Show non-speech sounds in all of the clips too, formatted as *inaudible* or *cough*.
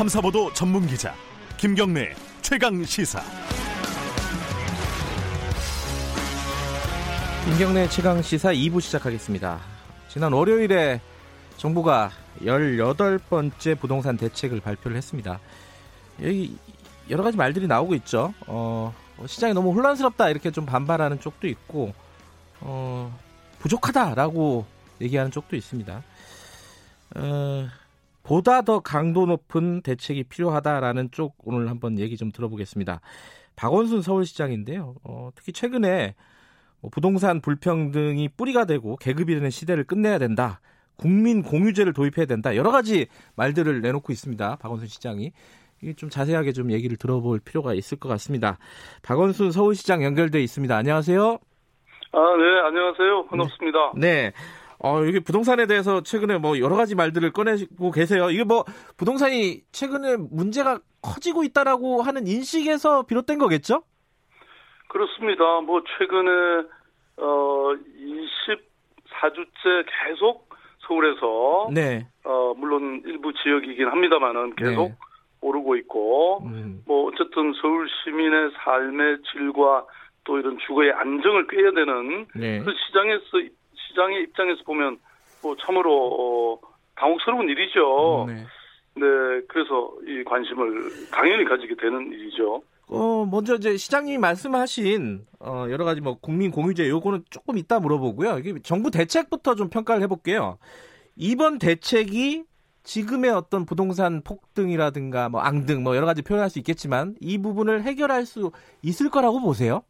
탐사보도 전문 기자 김경래 최강 시사. 김경래 최강 시사 2부 시작하겠습니다. 지난 월요일에 정부가 18번째 부동산 대책을 발표를 했습니다. 여기 여러 가지 말들이 나오고 있죠. 어, 시장이 너무 혼란스럽다 이렇게 좀 반발하는 쪽도 있고 어, 부족하다라고 얘기하는 쪽도 있습니다. 어, 보다 더 강도 높은 대책이 필요하다라는 쪽 오늘 한번 얘기 좀 들어보겠습니다. 박원순 서울시장인데요. 어, 특히 최근에 뭐 부동산 불평등이 뿌리가 되고 계급이 되는 시대를 끝내야 된다. 국민 공유제를 도입해야 된다. 여러 가지 말들을 내놓고 있습니다. 박원순 시장이. 좀 자세하게 좀 얘기를 들어볼 필요가 있을 것 같습니다. 박원순 서울시장 연결돼 있습니다. 안녕하세요. 아, 네, 안녕하세요. 반갑습니다. 네. 어, 여기 부동산에 대해서 최근에 뭐 여러 가지 말들을 꺼내고 계세요. 이게 뭐 부동산이 최근에 문제가 커지고 있다라고 하는 인식에서 비롯된 거겠죠? 그렇습니다. 뭐 최근에 어 24주째 계속 서울에서 네. 어 물론 일부 지역이긴 합니다만은 계속 네. 오르고 있고 음, 뭐 어쨌든 서울 시민의 삶의 질과 또 이런 주거의 안정을 꾀야 되는 네. 그 시장에서 시장의 입장에서 보면 뭐 참으로 어, 당혹스러운 일이죠. 네. 네, 그래서 이 관심을 당연히 가지게 되는 일이죠. 어, 먼저 이제 시장님이 말씀하신 어, 여러 가지 뭐 국민 공유제 요거는 조금 이따 물어보고요. 이게 정부 대책부터 좀 평가를 해볼게요. 이번 대책이 지금의 어떤 부동산 폭등이라든가 뭐 앙등 뭐 여러 가지 표현할 수 있겠지만 이 부분을 해결할 수 있을 거라고 보세요?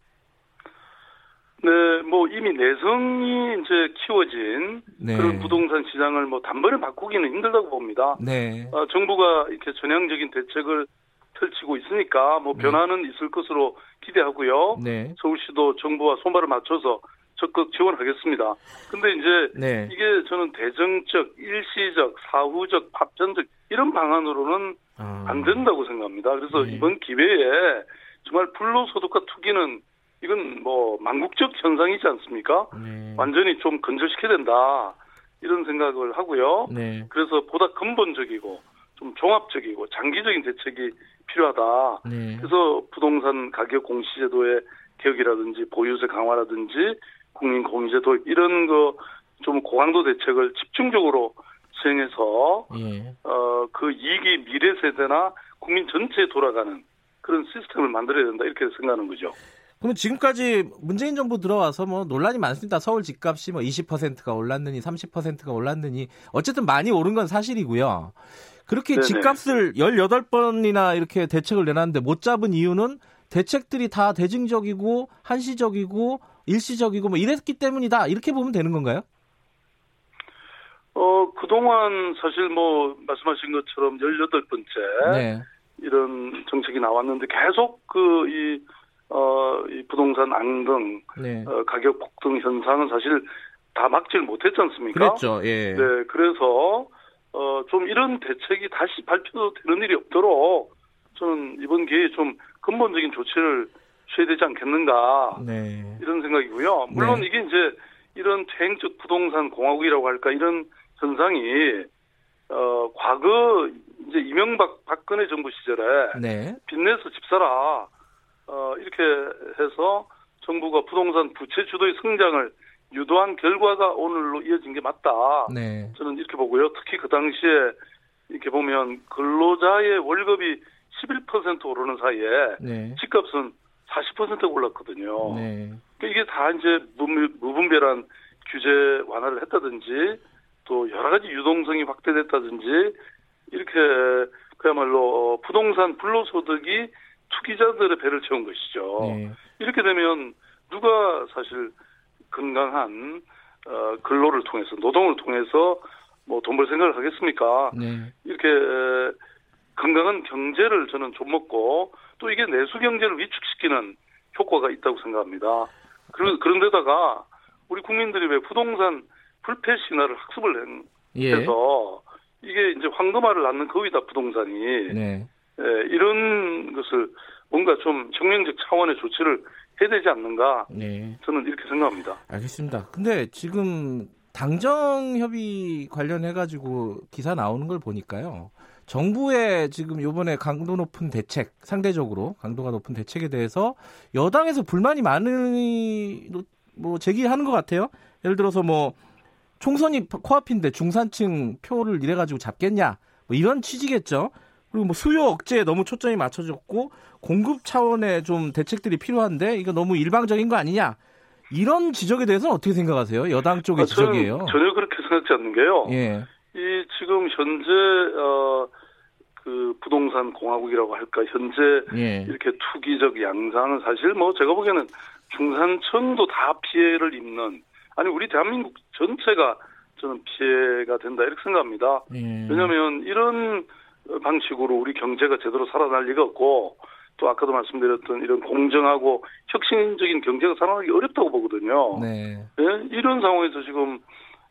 네, 뭐 이미 내성이 이제 키워진 네. 그런 부동산 시장을 뭐 단번에 바꾸기는 힘들다고 봅니다. 네. 어, 정부가 이렇게 전향적인 대책을 펼치고 있으니까 뭐 네. 변화는 있을 것으로 기대하고요. 네. 서울시도 정부와 손발을 맞춰서 적극 지원하겠습니다. 근데 이제 네. 이게 저는 대정적, 일시적, 사후적, 파편적 이런 방안으로는 아, 안 된다고 생각합니다. 그래서 네. 이번 기회에 정말 불로소득과 투기는 이건 뭐 망국적 현상이지 않습니까? 네. 완전히 좀 건절시켜야 된다 이런 생각을 하고요. 네. 그래서 보다 근본적이고 좀 종합적이고 장기적인 대책이 필요하다. 네. 그래서 부동산 가격 공시제도의 개혁이라든지 보유세 강화라든지 국민 공유제 도입 이런 거 좀 고강도 대책을 집중적으로 시행해서 예. 어, 그 이익이 미래 세대나 국민 전체에 돌아가는 그런 시스템을 만들어야 된다 이렇게 생각하는 거죠. 그럼 지금까지 문재인 정부 들어와서 뭐 논란이 많습니다. 서울 집값이 뭐 20%가 올랐느니 30%가 올랐느니 어쨌든 많이 오른 건 사실이고요. 그렇게 네네. 집값을 18번이나 이렇게 대책을 내놨는데 못 잡은 이유는 대책들이 다 대증적이고 한시적이고 일시적이고 뭐 이랬기 때문이다. 이렇게 보면 되는 건가요? 어, 그동안 사실 뭐 말씀하신 것처럼 18번째 네. 이런 정책이 나왔는데 계속 그이 어, 이 부동산 앙등, 네. 어, 가격 폭등 현상은 사실 다 막지를 못했지 않습니까? 그랬죠. 예. 네, 그래서 어, 좀 이런 대책이 다시 발표되는 일이 없도록 저는 이번 기회에 좀 근본적인 조치를 취해야 되지 않겠는가 네. 이런 생각이고요. 물론 네. 이게 이제 이런 퇴행적 부동산 공화국이라고 할까 이런 현상이 어, 과거 이제 이명박 박근혜 정부 시절에 네. 빚내서 집 사라 어, 이렇게 해서 정부가 부동산 부채 주도의 성장을 유도한 결과가 오늘로 이어진 게 맞다. 네. 저는 이렇게 보고요. 특히 그 당시에 이렇게 보면 근로자의 월급이 11% 오르는 사이에 네. 집값은 40% 올랐거든요. 네. 그러니까 이게 다 이제 무- 무분별한 규제 완화를 했다든지 또 여러 가지 유동성이 확대됐다든지 이렇게 그야말로 어, 부동산 불로소득이 투기자들의 배를 채운 것이죠. 네. 이렇게 되면 누가 사실 건강한 어, 근로를 통해서 노동을 통해서 뭐 돈 벌 생각을 하겠습니까? 네. 이렇게 에, 건강한 경제를 저는 좀 먹고 또 이게 내수 경제를 위축시키는 효과가 있다고 생각합니다. 그런 그런데다가 우리 국민들이 왜 부동산 불패 신화를 학습을 한- 예. 해서 이게 이제 황금알을 낳는 거위다 부동산이 네. 예, 이런 것을 뭔가 좀 혁명적 차원의 조치를 해야 되지 않는가 네. 저는 이렇게 생각합니다. 알겠습니다. 근데 지금 당정 협의 관련해 가지고 기사 나오는 걸 보니까요. 정부의 지금 요번에 강도 높은 대책, 상대적으로 강도가 높은 대책에 대해서 여당에서 불만이 많이 뭐 제기하는 것 같아요. 예를 들어서 뭐 총선이 코앞인데 중산층 표를 이래 가지고 잡겠냐, 뭐 이런 취지겠죠. 그리고 뭐 수요 억제에 너무 초점이 맞춰졌고 공급 차원의 좀 대책들이 필요한데 이거 너무 일방적인 거 아니냐. 이런 지적에 대해서는 어떻게 생각하세요? 여당 쪽의 아, 지적이에요. 전혀 그렇게 생각지 않는 게요. 예. 이 지금 현재 어, 그 부동산 공화국이라고 할까 현재 예. 이렇게 투기적 양상은 사실 뭐 제가 보기에는 중산층도 다 피해를 입는 아니 우리 대한민국 전체가 저는 피해가 된다 이렇게 생각합니다. 예. 왜냐하면 이런 방식으로 우리 경제가 제대로 살아날 리가 없고 또 아까도 말씀드렸던 이런 공정하고 혁신적인 경제가 살아나기 어렵다고 보거든요. 네. 예? 이런 상황에서 지금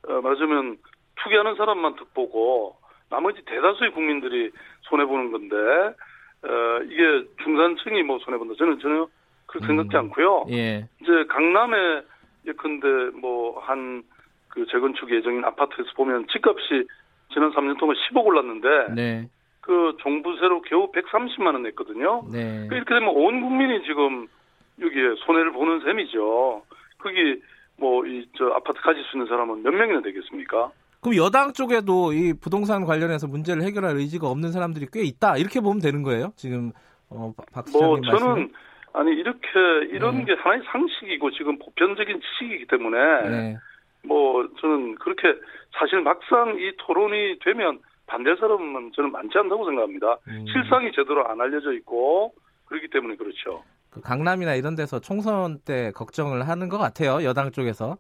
어, 말하자면 투기하는 사람만 득보고 나머지 대다수의 국민들이 손해 보는 건데 어, 이게 중산층이 뭐 손해 본다 저는 전혀 그렇게 음. 생각지 않고요. 예. 이제 강남에 예컨대 뭐한 그 재건축 예정인 아파트에서 보면 집값이 지난 3년 동안 10억 올랐는데 네. 그 종부세로 겨우 130만 원 냈거든요. 네. 그 이렇게 되면 온 국민이 지금 여기에 손해를 보는 셈이죠. 거기 뭐 이 저 아파트 가질 수 있는 사람은 몇 명이나 되겠습니까? 그럼 여당 쪽에도 이 부동산 관련해서 문제를 해결할 의지가 없는 사람들이 꽤 있다 이렇게 보면 되는 거예요? 지금 어, 박뭐 저는 말씀은? 아니 이렇게 이런 네. 게 하나의 상식이고 지금 보편적인 지식이기 때문에 네. 뭐 저는 그렇게 사실 막상 이 토론이 되면 반대 사람은 저는 많지 않다고 생각합니다. 음. 실상이 제대로 안 알려져 있고 그렇기 때문에 그렇죠. 그 강남이나 이런 데서 총선 때 걱정을 하는 것 같아요. 여당 쪽에서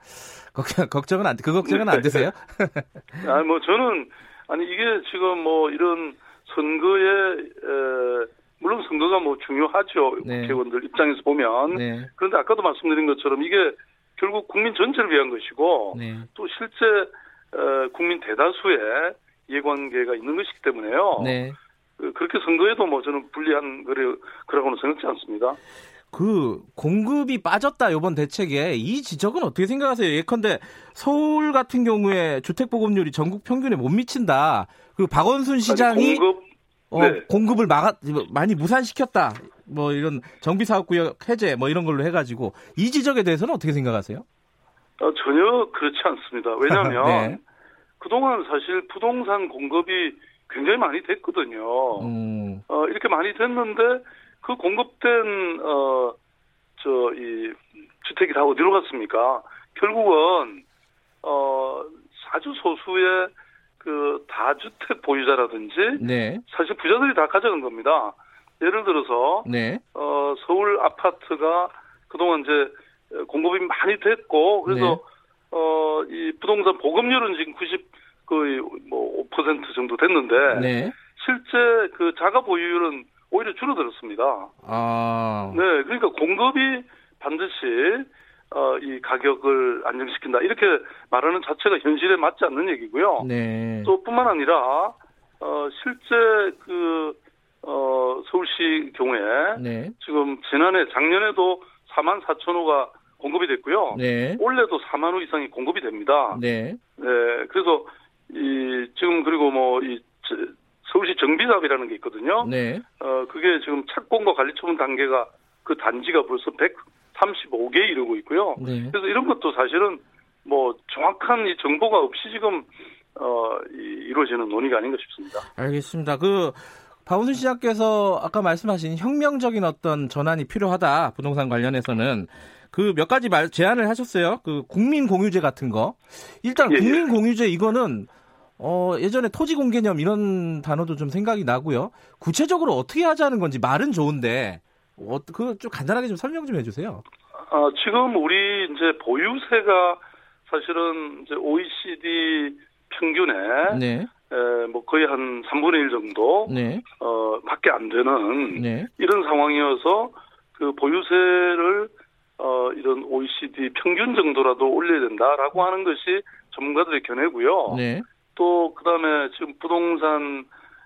*laughs* 걱정은 안, 그 걱정은 안 되세요? *laughs* 아니 뭐 저는 아니 이게 지금 뭐 이런 선거에 에, 물론 선거가 뭐 중요하죠. 네. 국회의원들 입장에서 보면 네. 그런데 아까도 말씀드린 것처럼 이게 결국 국민 전체를 위한 것이고 네. 또 실제 에, 국민 대다수의 이해관계가 있는 것이기 때문에요. 네. 그, 그렇게 선거에도 뭐 저는 불리한 거래 그라고는 생각지 않습니다. 그 공급이 빠졌다 이번 대책에 이 지적은 어떻게 생각하세요? 예컨대 서울 같은 경우에 주택 보급률이 전국 평균에 못 미친다. 그리고 박원순 시장이 공급, 어, 네. 공급을 막아 많이 무산시켰다. 뭐 이런 정비 사업 구역 해제 뭐 이런 걸로 해가지고 이 지적에 대해서는 어떻게 생각하세요? 어, 전혀 그렇지 않습니다. 왜냐하면 *laughs* 네. 그동안 사실 부동산 공급이 굉장히 많이 됐거든요. 음. 어, 이렇게 많이 됐는데 그 공급된 어, 저 이 주택이 다 어디로 갔습니까? 결국은 어, 아주 소수의 그 다주택 보유자라든지 네. 사실 부자들이 다 가져간 겁니다. 예를 들어서 네. 어, 서울 아파트가 그동안 이제 공급이 많이 됐고 그래서 네. 어, 이 부동산 보급률은 지금 90 거의 뭐5% 정도 됐는데 네. 실제 그 자가 보유율은 오히려 줄어들었습니다. 아. 네, 그러니까 공급이 반드시 어, 이 가격을 안정시킨다 이렇게 말하는 자체가 현실에 맞지 않는 얘기고요. 네. 또 뿐만 아니라 어, 실제 그 어, 서울시 경우에 네. 지금 지난해 작년에도 4만 4천 호가 공급이 됐고요. 네. 올해도 4만 호 이상이 공급이 됩니다. 네. 네. 그래서 이 지금 그리고 뭐 이 서울시 정비사업이라는 게 있거든요. 네. 어 그게 지금 착공과 관리 처분 단계가 그 단지가 벌써 135개에 이르고 있고요. 네. 그래서 이런 것도 사실은 뭐 정확한 이 정보가 없이 지금 어 이, 이루어지는 논의가 아닌가 싶습니다. 알겠습니다. 그 박원순 시장께서 아까 말씀하신 혁명적인 어떤 전환이 필요하다 부동산 관련해서는 그 몇 가지 말 제안을 하셨어요. 그 국민 공유제 같은 거. 일단 예, 예. 국민 공유제 이거는 어, 예전에 토지 공개념 이런 단어도 좀 생각이 나고요. 구체적으로 어떻게 하자는 건지 말은 좋은데 어, 그좀 간단하게 좀 설명 좀 해주세요. 아, 지금 우리 이제 보유세가 사실은 이제 OECD 평균에 네. 에, 뭐 거의 한 3분의 1 정도 네. 어, 밖에 안 되는 네. 이런 상황이어서 그 보유세를 어, 이런 OECD 평균 정도라도 올려야 된다라고 하는 것이 전문가들의 견해고요. 네. 또 그다음에 지금 부동산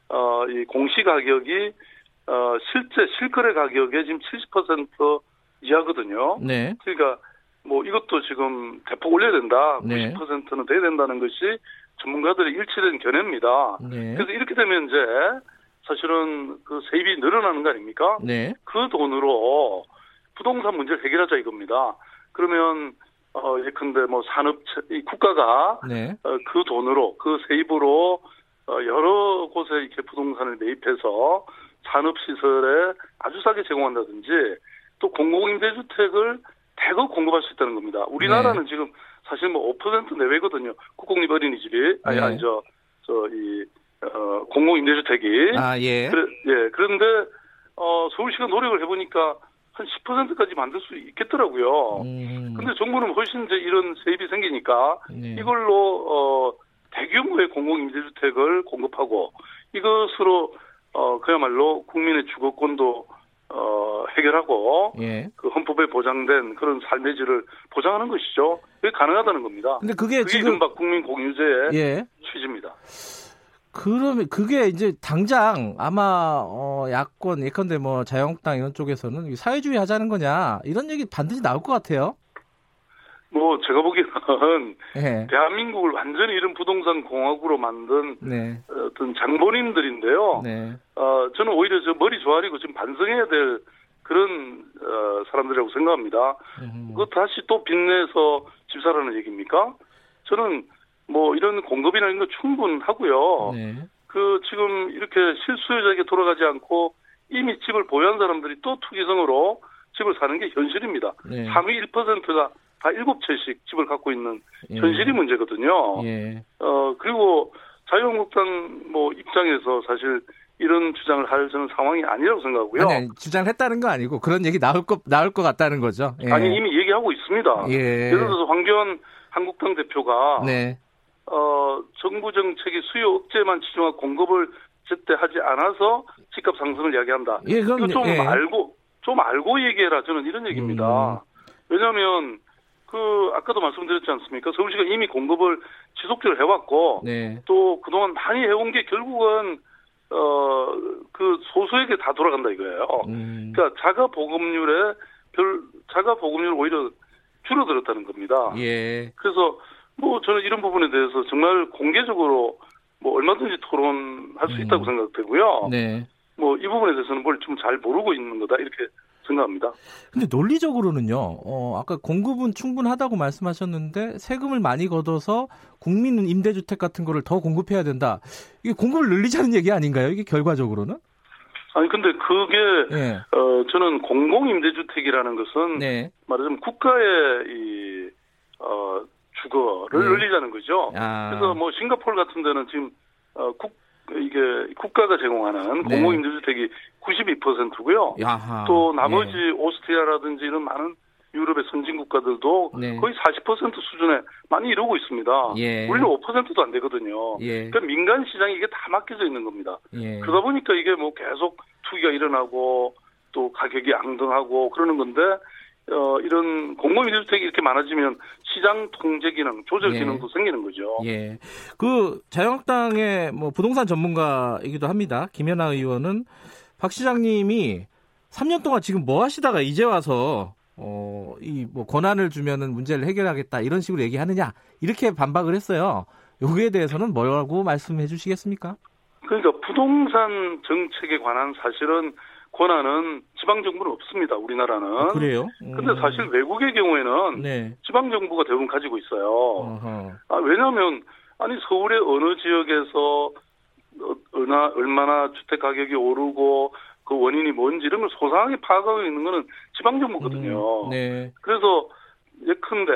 어, 이 공시 가격이 어, 실제 실거래 가격의 지금 70% 이하거든요. 네. 그러니까 뭐 이것도 지금 대폭 올려야 된다. 네. 90%는 돼야 된다는 것이 전문가들의 일치된 견해입니다. 네. 그래서 이렇게 되면 이제 사실은 그 세입이 늘어나는 거 아닙니까? 네. 그 돈으로 부동산 문제를 해결하자 이겁니다. 그러면 어 예컨대 뭐 산업체 이 국가가 네. 어, 그 돈으로 그 세입으로 어, 여러 곳에 이렇게 부동산을 매입해서 산업 시설에 아주 싸게 제공한다든지 또 공공임대주택을 대거 공급할 수 있다는 겁니다. 우리나라는 지금 사실 뭐 5% 내외거든요. 국공립 어린이집이 아니 네. 아니 저저이 어, 공공임대주택이 아, 예. 그래, 예 그런데 어, 서울시가 노력을 해보니까 한 10%까지 만들 수 있겠더라고요. 음, 근데 정부는 훨씬 이제 이런 세입이 생기니까 네. 이걸로 어 대규모의 공공임대주택을 공급하고 이것으로 어 그야말로 국민의 주거권도 어 해결하고 예. 그 헌법에 보장된 그런 삶의 질을 보장하는 것이죠. 그게 가능하다는 겁니다. 근데 그게 그게 지금 이른바 국민 공유제의 예. 취지입니다. 그러면 그게 이제 당장 아마 어 야권 예컨대 뭐 자유한국당 이런 쪽에서는 사회주의 하자는 거냐 이런 얘기 반드시 나올 것 같아요. 뭐 제가 보기에는 *laughs* 예. 대한민국을 완전히 이런 부동산 공화국으로 만든 네. 어떤 장본인들인데요. 네. 어, 저는 오히려 저 머리 조아리고 지금 반성해야 될 그런 어, 사람들이라고 생각합니다. 음. 그거 다시 또 빚내서 집사라는 얘기입니까? 저는 뭐 이런 공급이나 이런 거 충분하고요. 네. 그 지금 이렇게 실수요자에게 돌아가지 않고 이미 집을 보유한 사람들이 또 투기성으로 집을 사는 게 현실입니다. 네. 상위 1%가 다 7채씩 집을 갖고 있는 예. 현실이 문제거든요. 예. 어, 그리고 자유한국당 뭐 입장에서 사실 이런 주장을 할 저는 상황이 아니라고 생각하고요. 아니, 아니 주장했다는 거 아니고 그런 얘기 나올 것 나올 것 같다는 거죠. 예. 아니, 이미 얘기하고 있습니다. 예. 예를 들어서 황교안 한국당 대표가 네. 어, 정부 정책이 수요 억제만 치중하고 공급을 제때 하지 않아서 집값 상승을 이야기한다. 예, 그럼 좀 예. 알고 좀 알고 얘기해라. 저는 이런 얘기입니다. 음. 왜냐하면 그 아까도 말씀드렸지 않습니까? 서울시가 이미 공급을 지속적으로 해왔고 네. 또 그동안 많이 해온 게 결국은 어 그 소수에게 다 돌아간다 이거예요. 음. 그러니까 자가 보급률에 별 자가 보급률 오히려 줄어들었다는 겁니다. 예. 그래서 뭐 저는 이런 부분에 대해서 정말 공개적으로 뭐 얼마든지 토론할 수 음. 있다고 생각되고요. 네. 뭐 이 부분에 대해서는 뭘 좀 잘 모르고 있는 거다 이렇게 생각합니다. 근데 논리적으로는요. 어, 아까 공급은 충분하다고 말씀하셨는데 세금을 많이 걷어서 국민 임대주택 같은 거를 더 공급해야 된다. 이게 공급을 늘리자는 얘기 아닌가요? 이게 결과적으로는? 아니 근데 그게 예. 어 저는 공공 임대주택이라는 것은 네. 말하자면 국가의 이 어, 주거를 네. 늘리자는 거죠. 아. 그래서 뭐 싱가포르 같은 데는 지금 어, 국 이게 국가가 제공하는 네. 공공임대주택이 92%고요. 야하. 또 나머지 예. 오스트리아라든지 이런 많은 유럽의 선진 국가들도 네. 거의 40% 수준에 많이 이루고 있습니다. 예. 우리는 5%도 안 되거든요. 예. 그러니까 민간 시장이 이게 다 맡겨져 있는 겁니다. 예. 그러다 보니까 이게 뭐 계속 투기가 일어나고 또 가격이 앙등하고 그러는 건데 어 이런 공공 임대주택이 이렇게 많아지면 시장 통제 기능, 조절 예. 기능도 생기는 거죠. 예. 그 자유한국당의 뭐 부동산 전문가이기도 합니다. 김연아 의원은 박 시장님이 3년 동안 지금 뭐 하시다가 이제 와서 어, 이 뭐 권한을 주면은 문제를 해결하겠다 이런 식으로 얘기하느냐 이렇게 반박을 했어요. 여기에 대해서는 뭐라고 말씀해 주시겠습니까? 그러니까 부동산 정책에 관한 사실은 권한은 지방 정부는 없습니다. 우리나라는. 그래요? 근데 사실 외국의 경우에는 네. 지방 정부가 대부분 가지고 있어요. 어허. 아, 왜냐하면 아니 서울의 어느 지역에서 어, 얼마, 얼마나 주택 가격이 오르고 그 원인이 뭔지 이런 걸 소상하게 파악하고 있는 거는 지방 정부거든요. 음, 네. 그래서 예컨대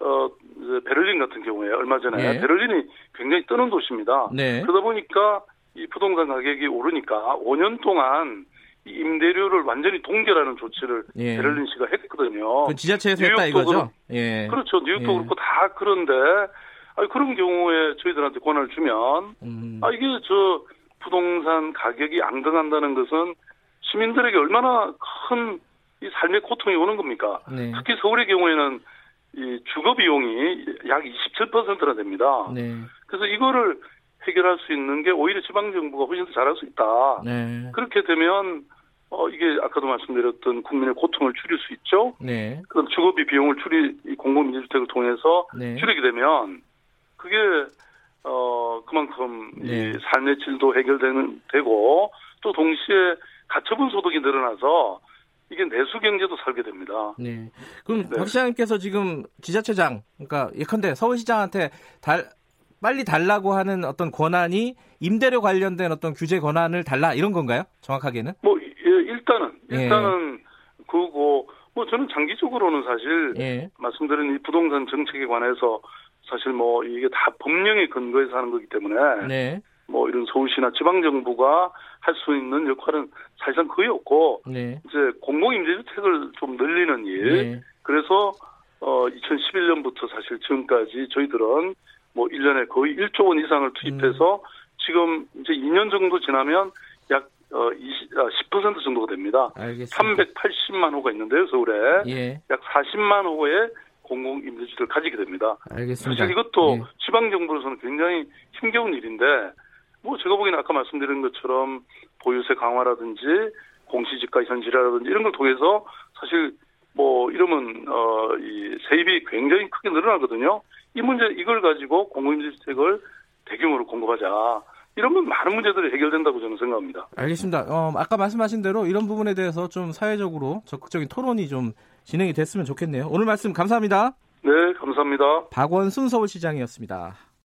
어 이제 베를린 같은 경우에 얼마 전에 네. 베를린이 굉장히 뜨는 도시입니다. 네. 그러다 보니까 이 부동산 가격이 오르니까 5년 동안 이 임대료를 완전히 동결하는 조치를 예. 베를린 시가 했거든요. 그 지자체에서 했다 이거죠? 예. 그렇죠. 뉴욕도 예. 그렇고 다 그런데 아니, 그런 경우에 저희들한테 권한을 주면 음. 아 이게 저 부동산 가격이 앙등한다는 것은 시민들에게 얼마나 큰 이 삶의 고통이 오는 겁니까? 네. 특히 서울의 경우에는 이 주거 비용이 약 27%나 됩니다. 네. 그래서 이거를 해결할 수 있는 게 오히려 지방 정부가 훨씬 더 잘할 수 있다. 네. 그렇게 되면 어, 이게 아까도 말씀드렸던 국민의 고통을 줄일 수 있죠. 네. 그럼 주거비 비용을 줄이, 이 공공임대주택을 통해서 네. 줄이게 되면 그게 어 그만큼 네. 이 삶의 질도 해결되는 되고 또 동시에 가처분 소득이 늘어나서 이게 내수 경제도 살게 됩니다. 네. 그럼 네. 박 시장님께서 지금 지자체장, 그러니까 예컨대 서울시장한테 달, 빨리 달라고 하는 어떤 권한이 임대료 관련된 어떤 규제 권한을 달라 이런 건가요? 정확하게는? 뭐 예, 일단은 예. 일단은 그거 뭐 저는 장기적으로는 사실 예. 말씀드린 이 부동산 정책에 관해서 사실 뭐 이게 다 법령에 근거해서 하는 거기 때문에 네. 뭐 이런 서울시나 지방 정부가 할 수 있는 역할은 사실상 거의 없고 네. 이제 공공임대주택을 좀 늘리는 일 네. 그래서 어 2011년부터 사실 지금까지 저희들은 뭐 1년에 거의 1조 원 이상을 투입해서 음. 지금 이제 2년 정도 지나면 약 어, 20, 아, 10% 정도가 됩니다. 알겠습니다. 380만 호가 있는데요, 서울에. 예. 약 40만 호의 공공임대주택을 가지게 됩니다. 알겠습니다. 사실 이것도 예. 지방정부로서는 굉장히 힘겨운 일인데, 뭐 제가 보기에는 아까 말씀드린 것처럼 보유세 강화라든지 공시지가 현실화라든지 이런 걸 통해서 사실 뭐 이러면 어 이 세입이 굉장히 크게 늘어나거든요. 이 문제 이걸 가지고 공공임대주택을 대규모로 공급하자. 이러면 많은 문제들이 해결된다고 저는 생각합니다. 알겠습니다. 어, 아까 말씀하신 대로 이런 부분에 대해서 좀 사회적으로 적극적인 토론이 좀 진행이 됐으면 좋겠네요. 오늘 말씀 감사합니다. 네, 감사합니다. 박원순 서울시장이었습니다.